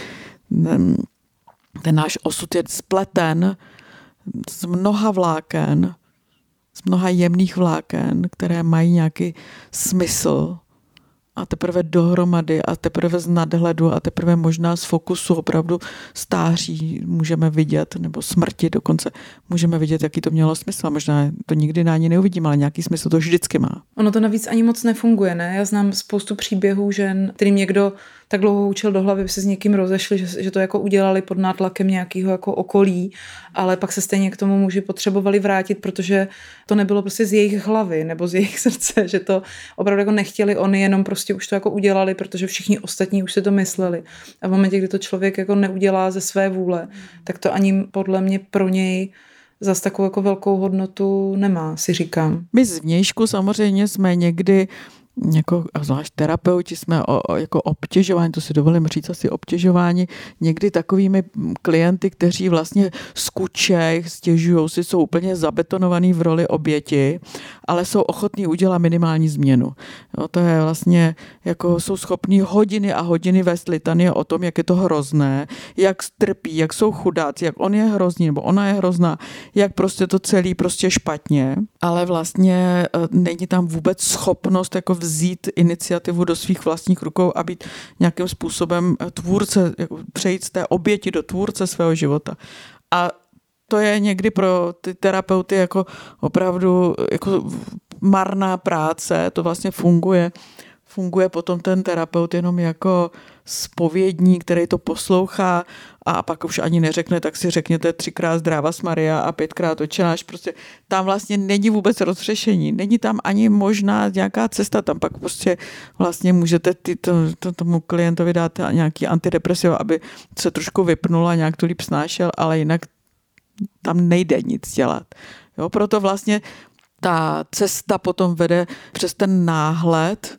ten náš osud je spleten z mnoha vláken, z mnoha jemných vláken, které mají nějaký smysl a teprve dohromady a teprve z nadhledu a teprve možná z fokusu opravdu stáří můžeme vidět, nebo smrti dokonce můžeme vidět, jaký to mělo smysl. A možná to nikdy na ní neuvidím, ale nějaký smysl to vždycky má. Ono to navíc ani moc nefunguje, ne? Já znám spoustu příběhů žen, kterým někdo tak dlouho učil do hlavy, se s někým rozešli, že, že to jako udělali pod nátlakem nějakého jako okolí, ale pak se stejně k tomu muži potřebovali vrátit, protože to nebylo prostě z jejich hlavy nebo z jejich [LAUGHS] srdce, že to opravdu jako nechtěli oni, jenom prostě už to jako udělali, protože všichni ostatní už si to mysleli. A v momentě, kdy to člověk jako neudělá ze své vůle, tak to ani podle mě pro něj zase takovou jako velkou hodnotu nemá, si říkám. My z vnějšku samozřejmě jsme někdy jako, a zvlášť terapeuti jsme o, o, jako obtěžování, to si dovolím říct asi obtěžování, někdy takovými klienty, kteří vlastně skučej, stěžují si, jsou úplně zabetonovaný v roli oběti, ale jsou ochotní udělat minimální změnu. Jo, to je vlastně, jako jsou schopní hodiny a hodiny vést litanie o tom, jak je to hrozné, jak strpí, jak jsou chudáci, jak on je hrozný, nebo ona je hrozná, jak prostě to celý prostě špatně, ale vlastně e, není tam vůbec schopnost jako vzít iniciativu do svých vlastních rukou a být nějakým způsobem tvůrce, jako přejít z té oběti do tvůrce svého života. A to je někdy pro ty terapeuty jako opravdu jako marná práce, to vlastně funguje funguje potom ten terapeut jenom jako spovědní, který to poslouchá a pak už ani neřekne, tak si řekněte třikrát zdráva s Maria a pětkrát očenáš. Prostě tam vlastně není vůbec rozřešení. Není tam ani možná nějaká cesta. Tam pak prostě vlastně můžete ty, to, to, tomu klientovi dát nějaký antidepresiv, aby se trošku vypnul a nějak to líp snášel, ale jinak tam nejde nic dělat. Jo, proto vlastně ta cesta potom vede přes ten náhled,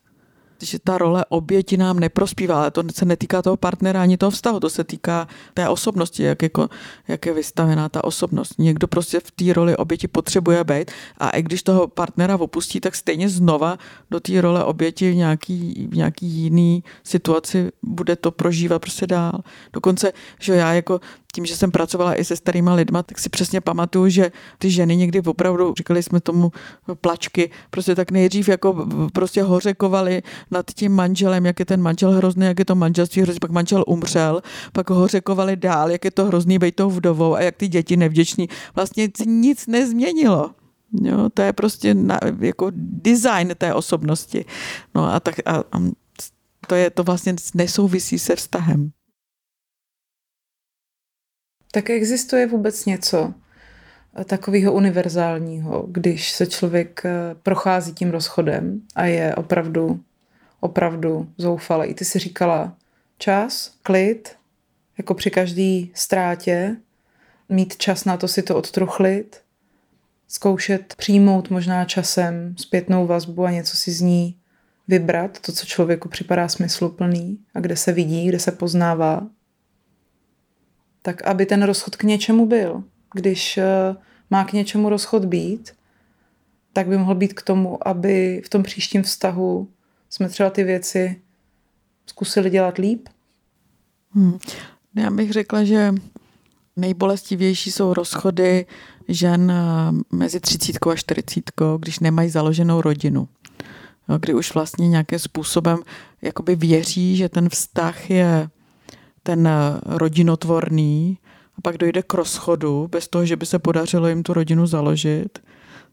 že ta role oběti nám neprospívá, ale to se netýká toho partnera ani toho vztahu, to se týká té osobnosti, jak, jako, jak je vystavená ta osobnost. Někdo prostě v té roli oběti potřebuje být a i když toho partnera opustí, tak stejně znova do té role oběti v nějaký, v nějaký jiný situaci bude to prožívat prostě dál. Dokonce, že já jako tím, že jsem pracovala i se starýma lidma, tak si přesně pamatuju, že ty ženy někdy opravdu, říkali jsme tomu plačky, prostě tak nejdřív jako prostě hořekovali nad tím manželem, jak je ten manžel hrozný, jak je to manželství hrozný, pak manžel umřel, pak hořekovali dál, jak je to hrozný být tou vdovou a jak ty děti nevděční. Vlastně nic nezměnilo. Jo, to je prostě na, jako design té osobnosti. No a tak a, a to je to vlastně nesouvisí se vztahem. Tak existuje vůbec něco takového univerzálního, když se člověk eh, prochází tím rozchodem a je opravdu, opravdu zoufalý. Ty si říkala čas, klid, jako při každé ztrátě, mít čas na to si to odtruchlit, zkoušet přijmout možná časem zpětnou vazbu a něco si z ní vybrat, to, co člověku připadá smysluplný a kde se vidí, kde se poznává tak aby ten rozchod k něčemu byl. Když eh, má k něčemu rozchod být, tak by mohl být k tomu, aby v tom příštím vztahu jsme třeba ty věci zkusili dělat líp? Hmm. Já bych řekla, že nejbolestivější jsou rozchody žen eh, mezi třicítkou a čtyřicítkou, když nemají založenou rodinu. Kdy už vlastně nějakým způsobem jakoby věří, že ten vztah je ten eh, rodinotvorný a pak dojde k rozchodu bez toho, že by se podařilo jim tu rodinu založit,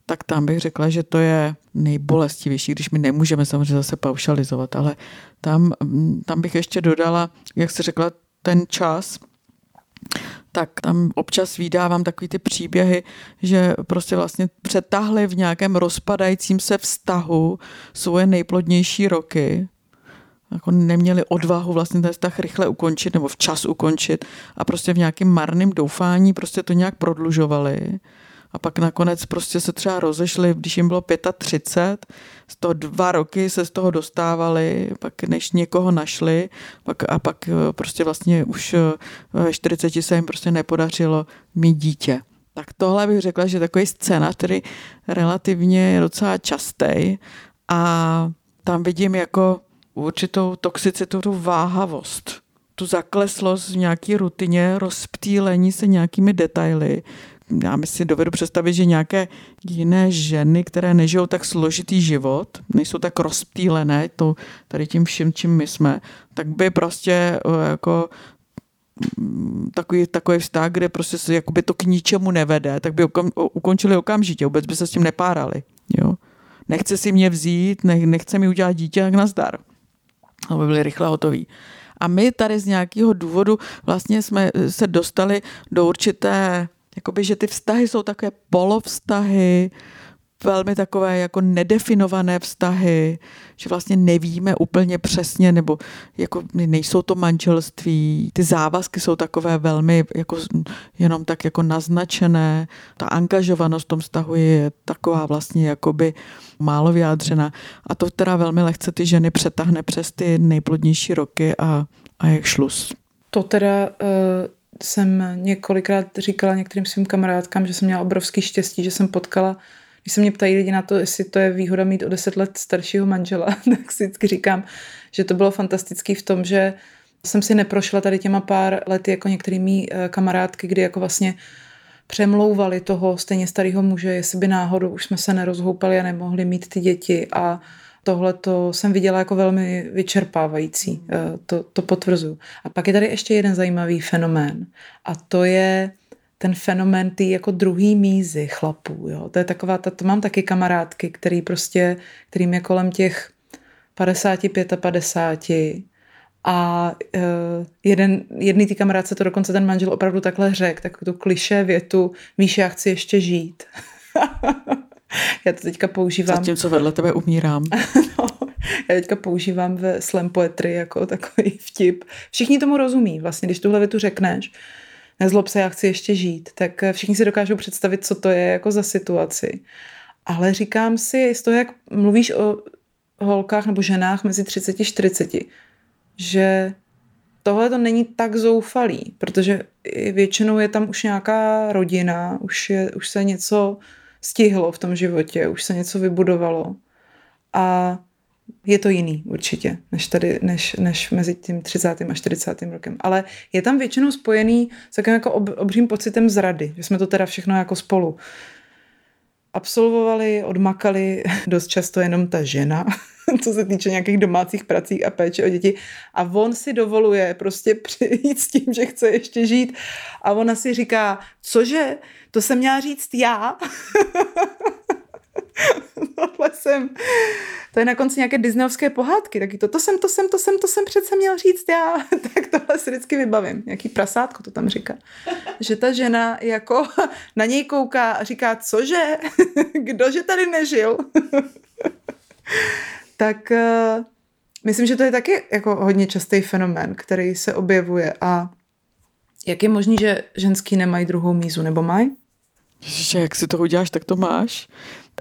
tak tam bych řekla, že to je nejbolestivější, když my nemůžeme samozřejmě zase paušalizovat, ale tam, mm, tam bych ještě dodala, jak se řekla, ten čas, tak tam občas vydávám takový ty příběhy, že prostě vlastně přetahli v nějakém rozpadajícím se vztahu svoje nejplodnější roky jako neměli odvahu vlastně ten vztah rychle ukončit nebo včas ukončit a prostě v nějakém marném doufání prostě to nějak prodlužovali. A pak nakonec prostě se třeba rozešli, když jim bylo 35, z toho dva roky se z toho dostávali, pak než někoho našli, pak, a pak eh, prostě vlastně už eh, ve 40 se jim prostě nepodařilo mít dítě. Tak tohle bych řekla, že takový scénář, který relativně je docela častý a tam vidím jako určitou toxicitu, tu váhavost, tu zakleslost v nějaký rutině, rozptýlení se nějakými detaily. Já mi si dovedu představit, že nějaké jiné ženy, které nežijou tak složitý život, nejsou tak rozptýlené to, tady tím vším, čím my jsme, tak by prostě eh, jako mm, takový, takový vztah, kde prostě se jakoby to k ničemu nevede, tak by okam, ukončili okamžitě, vůbec by se s tím nepárali. Jo? Nechce si mě vzít, nech, nechce mi udělat dítě, tak nazdar aby byli rychle hotoví. A my tady z nějakého důvodu vlastně jsme se dostali do určité, jakoby, že ty vztahy jsou takové polovztahy, velmi takové jako nedefinované vztahy, že vlastně nevíme úplně přesně, nebo jako nejsou to manželství, ty závazky jsou takové velmi jako jenom tak jako naznačené, ta angažovanost v tom vztahu je taková vlastně jakoby málo vyjádřená a to teda velmi lehce ty ženy přetáhne přes ty nejplodnější roky a, a jak šlus. To teda uh jsem několikrát říkala některým svým kamarádkám, že jsem měla obrovský štěstí, že jsem potkala když se mě ptají lidi na to, jestli to je výhoda mít o deset let staršího manžela, [LAUGHS] tak si vždycky říkám, že to bylo fantastický v tom, že jsem si neprošla tady těma pár lety jako některými eh, kamarádky, kdy jako vlastně přemlouvali toho stejně starého muže, jestli by náhodou už jsme se nerozhoupali a nemohli mít ty děti a tohle to jsem viděla jako velmi vyčerpávající, eh, to, to potvrzuju. A pak je tady ještě jeden zajímavý fenomén a to je ten fenomén ty jako druhý mízy chlapů, jo. To je taková, to, to mám taky kamarádky, který prostě, kterým je kolem těch 55 a 50 a uh, jeden, jedný ty kamarádce to dokonce ten manžel opravdu takhle řekl, tak tu kliše větu, víš, já chci ještě žít. [LAUGHS] já to teďka používám. co vedle tebe umírám. [LAUGHS] no, já teďka používám ve slam poetry jako takový [LAUGHS] vtip. Všichni tomu rozumí, vlastně, když tuhle větu řekneš, nezlob se, já chci ještě žít, tak eh, všichni si dokážou představit, co to je jako za situaci. Ale říkám si, z toho, jak mluvíš o holkách nebo ženách mezi 30 a 40, že tohle to není tak zoufalý, protože většinou je tam už nějaká rodina, už, je, už se něco stihlo v tom životě, už se něco vybudovalo. A je to jiný určitě, než, tady, než, než mezi tím 30. a 40. rokem. Ale je tam většinou spojený s takovým jako ob, obřím pocitem zrady, že jsme to teda všechno jako spolu absolvovali, odmakali [LAUGHS] dost často jenom ta žena, [LAUGHS] co se týče nějakých domácích prací a péče o děti. A on si dovoluje prostě [LAUGHS] přijít s tím, že chce ještě žít. A ona si říká, cože, to jsem měla říct já. [LAUGHS] Tohle jsem, to je na konci nějaké disneyovské pohádky, taky to, to jsem, to jsem, to jsem, to jsem přece měl říct já, [LAUGHS] tak tohle si vždycky vybavím, nějaký prasátko to tam říká. Že ta žena jako [LAUGHS] na něj kouká a říká, cože, kdože tady nežil. tak uh, myslím, že to je taky jako hodně častý fenomén, který se objevuje a jak je možný, že ženský nemají druhou mízu, nebo mají? Že jak si to uděláš, tak to máš.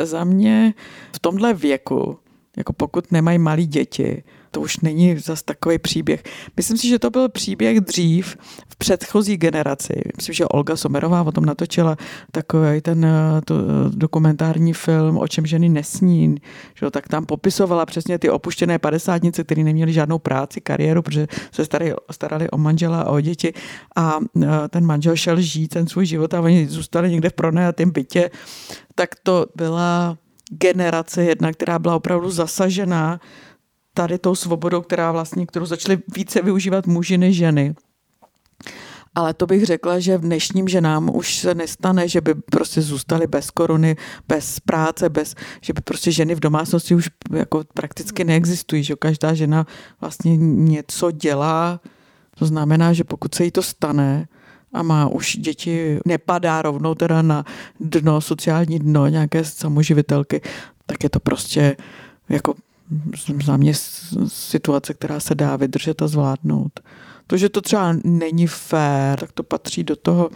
Za mě v tomhle věku, jako pokud nemají malí děti, to už není zas takový příběh. Myslím si, že to byl příběh dřív v předchozí generaci. Myslím, že Olga Somerová o tom natočila takový ten eh, to, eh, dokumentární film O čem ženy nesní. Že, tak tam popisovala přesně ty opuštěné padesátnice, které neměly žádnou práci, kariéru, protože se starali, starali o manžela a o děti a eh, ten manžel šel žít ten svůj život a oni zůstali někde v pronajatém bytě. Tak to byla generace jedna, která byla opravdu zasažená tady tou svobodou, která vlastně, kterou začaly více využívat muži než ženy. Ale to bych řekla, že v dnešním ženám už se nestane, že by prostě zůstaly bez koruny, bez práce, bez, že by prostě ženy v domácnosti už jako prakticky neexistují, že každá žena vlastně něco dělá. To znamená, že pokud se jí to stane, a má už děti, nepadá rovnou teda na dno, sociální dno nějaké samoživitelky, tak je to prostě jako za mě situace, která se dá vydržet a zvládnout. To, že to třeba není fér, tak to patří do toho,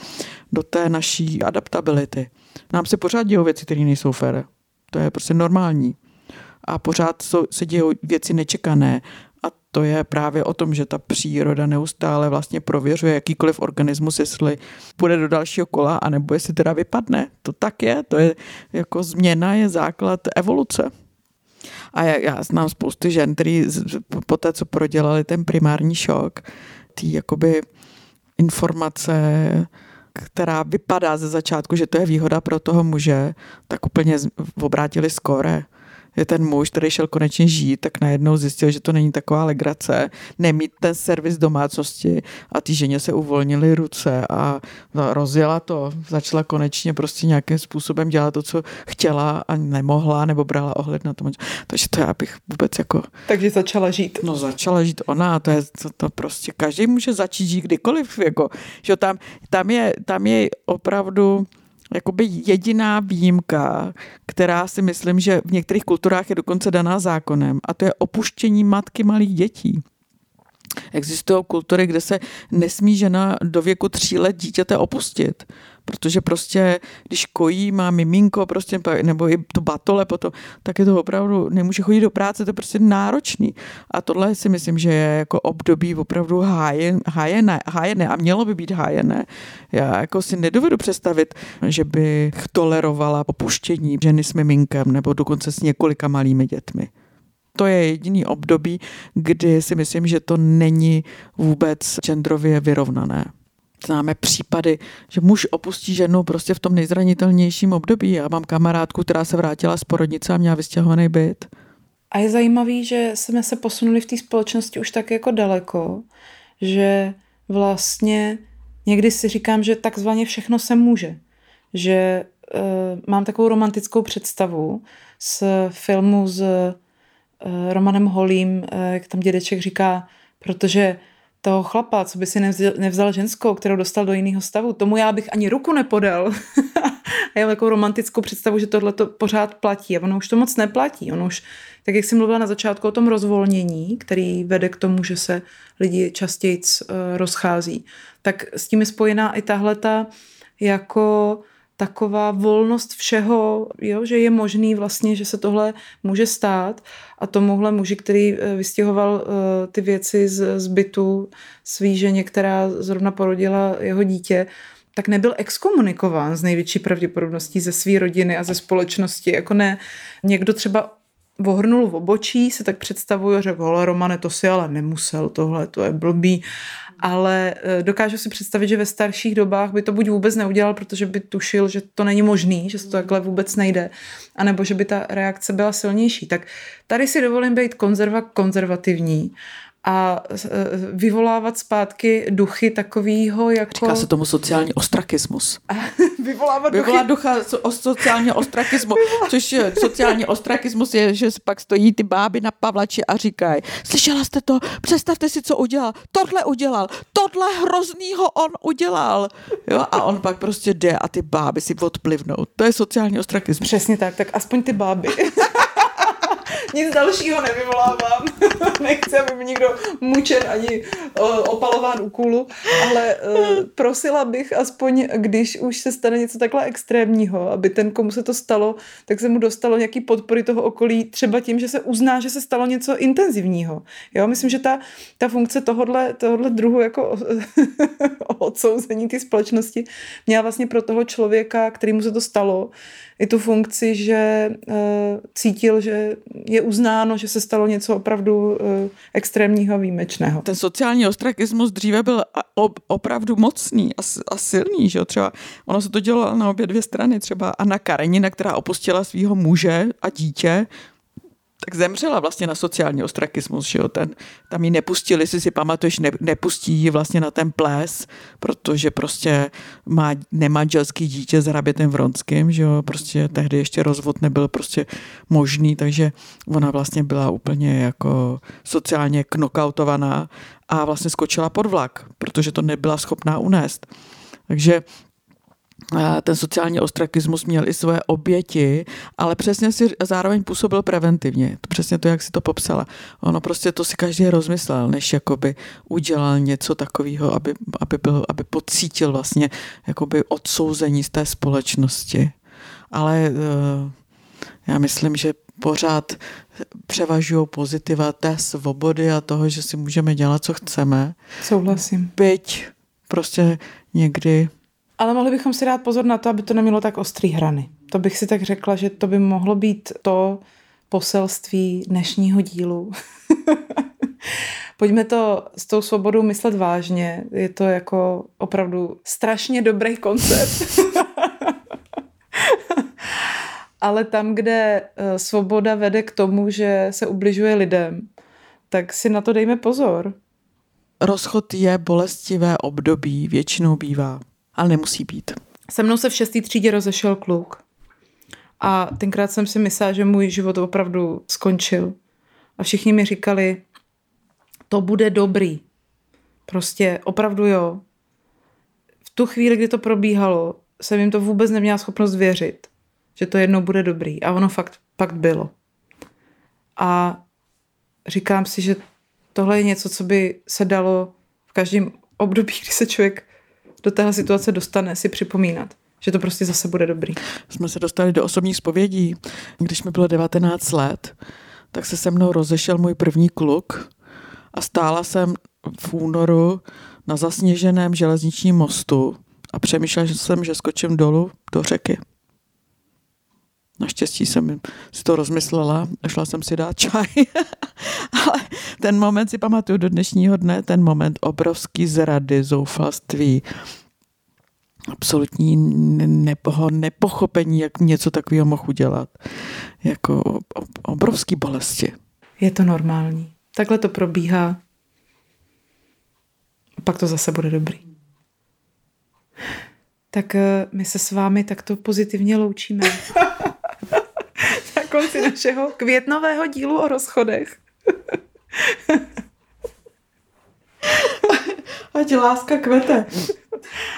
do té naší adaptability. Nám se pořád dějou věci, které nejsou fér. To je prostě normální. A pořád se dějou věci nečekané. A to je právě o tom, že ta příroda neustále vlastně prověřuje jakýkoliv organismus, jestli půjde do dalšího kola, anebo jestli teda vypadne. To tak je, to je jako změna je základ evoluce. A já, já znám spousty žen, který po té, co prodělali ten primární šok, ty jakoby informace, která vypadá ze začátku, že to je výhoda pro toho muže, tak úplně obrátili skore. Že ten muž, který šel konečně žít, tak najednou zjistil, že to není taková legrace, nemít ten servis domácnosti a ty ženě se uvolnily ruce a rozjela to, začala konečně prostě nějakým způsobem dělat to, co chtěla a nemohla, nebo brala ohled na to. Takže to já bych vůbec jako... Takže začala žít. No začala žít ona a to je to, to prostě, každý může začít žít kdykoliv, jako, že tam, tam, je, tam je opravdu jakoby jediná výjimka, která si myslím, že v některých kulturách je dokonce daná zákonem, a to je opuštění matky malých dětí. Existují kultury, kde se nesmí žena do věku tří let dítěte opustit protože prostě, když kojí, má miminko, prostě, nebo i to batole potom, tak je to opravdu, nemůže chodit do práce, to je prostě náročný. A tohle si myslím, že je jako období opravdu hájen, hájené, hájené a mělo by být hájené. Já jako si nedovedu představit, že bych tolerovala opuštění ženy s miminkem nebo dokonce s několika malými dětmi to je jediný období, kdy si myslím, že to není vůbec genderově vyrovnané. Známe případy, že muž opustí ženu prostě v tom nejzranitelnějším období. Já mám kamarádku, která se vrátila z porodnice a měla vystěhovaný byt. A je zajímavý, že jsme se posunuli v té společnosti už tak jako daleko, že vlastně někdy si říkám, že takzvaně všechno se může. Že uh, mám takovou romantickou představu z filmu s uh, Romanem Holím, uh, jak tam dědeček říká, protože toho chlapa, co by si nevzal, nevzal ženskou, kterou dostal do jiného stavu, tomu já bych ani ruku nepodal. [LAUGHS] a já mám takovou romantickou představu, že tohle to pořád platí a ono už to moc neplatí. Ono už, tak jak jsem mluvila na začátku o tom rozvolnění, který vede k tomu, že se lidi častěji uh, rozchází, tak s tím je spojená i tahle ta jako taková volnost všeho, jo, že je možný vlastně, že se tohle může stát a tomuhle muži, který eh, vystěhoval uh, ty věci z, z bytu svý ženě, která zrovna porodila jeho dítě, tak nebyl exkomunikován z největší pravděpodobností ze své rodiny a ze společnosti. Jako ne, někdo třeba vohrnul v obočí, se tak představuju, že hele Romane, to si ale nemusel, tohle, to je blbý ale eh, dokážu si představit, že ve starších dobách by to buď vůbec neudělal, protože by tušil, že to není možný, že to takhle vůbec nejde, anebo že by ta reakce byla silnější. Tak tady si dovolím být konzerva konzervativní a e, vyvolávat zpátky duchy takového jako... Říká se tomu sociální ostrakismus. [LAUGHS] vyvolávat Vyvolat ducha o sociální ostrakismu, což sociální ostrakismus je, že pak stojí ty báby na Pavlači a říkají, slyšela jste to, představte si, co udělal, tohle udělal, tohle hroznýho on udělal. Jo? A on pak prostě jde a ty báby si odplivnou. To je sociální ostrakismus. Přesně tak, tak aspoň ty báby. [LAUGHS] nic dalšího nevyvolávám. [LAUGHS] Nechci, aby mi někdo mučen ani opalován u kůlu, ale uh, prosila bych aspoň, když už se stane něco takhle extrémního, aby ten, komu se to stalo, tak se mu dostalo nějaký podpory toho okolí, třeba tím, že se uzná, že se stalo něco intenzivního. Jo, myslím, že ta, ta funkce tohohle, tohohle druhu jako [LAUGHS] odsouzení té společnosti měla vlastně pro toho člověka, kterýmu se to stalo, i tu funkci, že uh, cítil, že je uznáno, že se stalo něco opravdu uh, extrémního výjimečného. Ten sociální ostrakismus dříve byl opravdu mocný a, a silný, že jo? Třeba ono se to dělalo na obě dvě strany. Třeba Anna Karenina, která opustila svého muže a dítě, tak zemřela vlastně na sociální ostrakismus, že jo, ten, tam ji nepustili, jestli si pamatuješ, ne, nepustí ji vlastně na ten ples, protože prostě má nemanželský dítě s hrabětem Vronským, že jo, prostě tehdy ještě rozvod nebyl prostě možný, takže ona vlastně byla úplně jako sociálně knockoutovaná a vlastně skočila pod vlak, protože to nebyla schopná unést. Takže ten sociální ostrakismus měl i svoje oběti, ale přesně si zároveň působil preventivně. Přesně to, jak si to popsala. Ono prostě to si každý rozmyslel, než jakoby udělal něco takového, aby, aby, byl, aby pocítil vlastně jakoby odsouzení z té společnosti. Ale uh, já myslím, že pořád převažují pozitiva té svobody a toho, že si můžeme dělat, co chceme. Souhlasím. Byť prostě někdy ale mohli bychom si dát pozor na to, aby to nemělo tak ostrý hrany. To bych si tak řekla, že to by mohlo být to poselství dnešního dílu. [LAUGHS] Pojďme to s tou svobodou myslet vážně. Je to jako opravdu strašně dobrý koncept. [LAUGHS] ale tam, kde eh, svoboda vede k tomu, že se ubližuje lidem, tak si na to dejme pozor. Rozchod je bolestivé období, většinou bývá, ale nemusí být. Se mnou se v šestý třídě rozešel kluk. A tenkrát jsem si myslela, že můj život opravdu skončil. A všichni mi říkali, to bude dobrý. Prostě opravdu jo. V tu chvíli, kdy to probíhalo, jsem jim to vůbec neměla schopnost věřit, že to jednou bude dobrý. A ono fakt, fakt bylo. A říkám si, že tohle je něco, co by se dalo v každém období, [LAUGHS] kdy se člověk do téhle situace dostane, si připomínat že to prostě zase bude dobrý. Jsme se dostali do osobních zpovědí. Když mi bylo 19 let, tak se se mnou rozešel můj první kluk a stála jsem v únoru na zasněženém železničním mostu a přemýšlela jsem, že skočím dolů do řeky. Naštěstí jsem si to rozmyslela a šla jsem si dát čaj. [LAUGHS] Ale ten moment si pamatuju do dnešního dne, ten moment obrovský zrady, zoufalství, absolutní nepo, nepochopení, jak něco takového mohl udělat. Jako obrovský bolesti. Je to normální. Takhle to probíhá. A pak to zase bude dobrý. Tak eh, my se s vámi takto pozitivně loučíme. [LAUGHS] Na konci našeho květnového dílu o rozchodech. Ať láska kvete.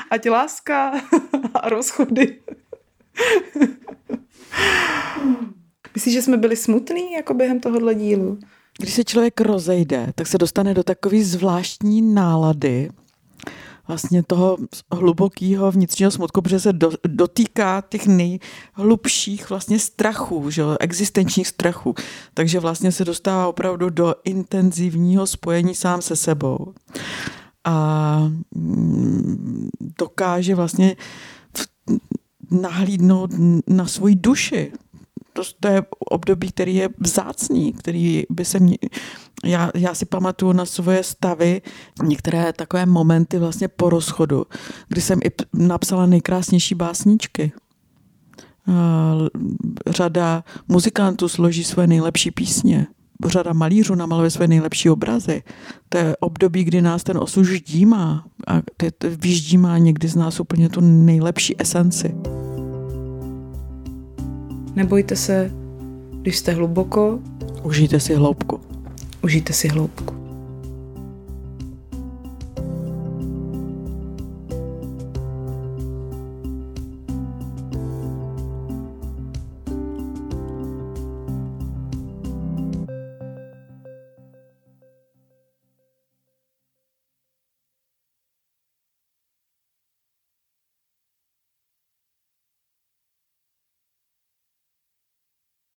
Ať láska a rozchody. Myslíš, že jsme byli smutní jako během tohohle dílu? Když se člověk rozejde, tak se dostane do takové zvláštní nálady, vlastně toho hlubokého vnitřního smutku, protože se do, dotýká těch nejhlubších vlastně strachů, že, existenčních strachů. Takže vlastně se dostává opravdu do intenzivního spojení sám se sebou. A mm, dokáže vlastně nahlídnout na svoji duši, to, to je období, který je vzácný, který by se mě, já, já si pamatuju na svoje stavy, některé takové momenty vlastně po rozchodu, kdy jsem i napsala nejkrásnější básničky. Řada muzikantů složí svoje nejlepší písně. Řada malířů namaluje své nejlepší obrazy. To je období, kdy nás ten osud ždímá a vyždímá někdy z nás úplně tu nejlepší esenci. Nebojte se, když jste hluboko. Užijte si hloubku. Užijte si hloubku.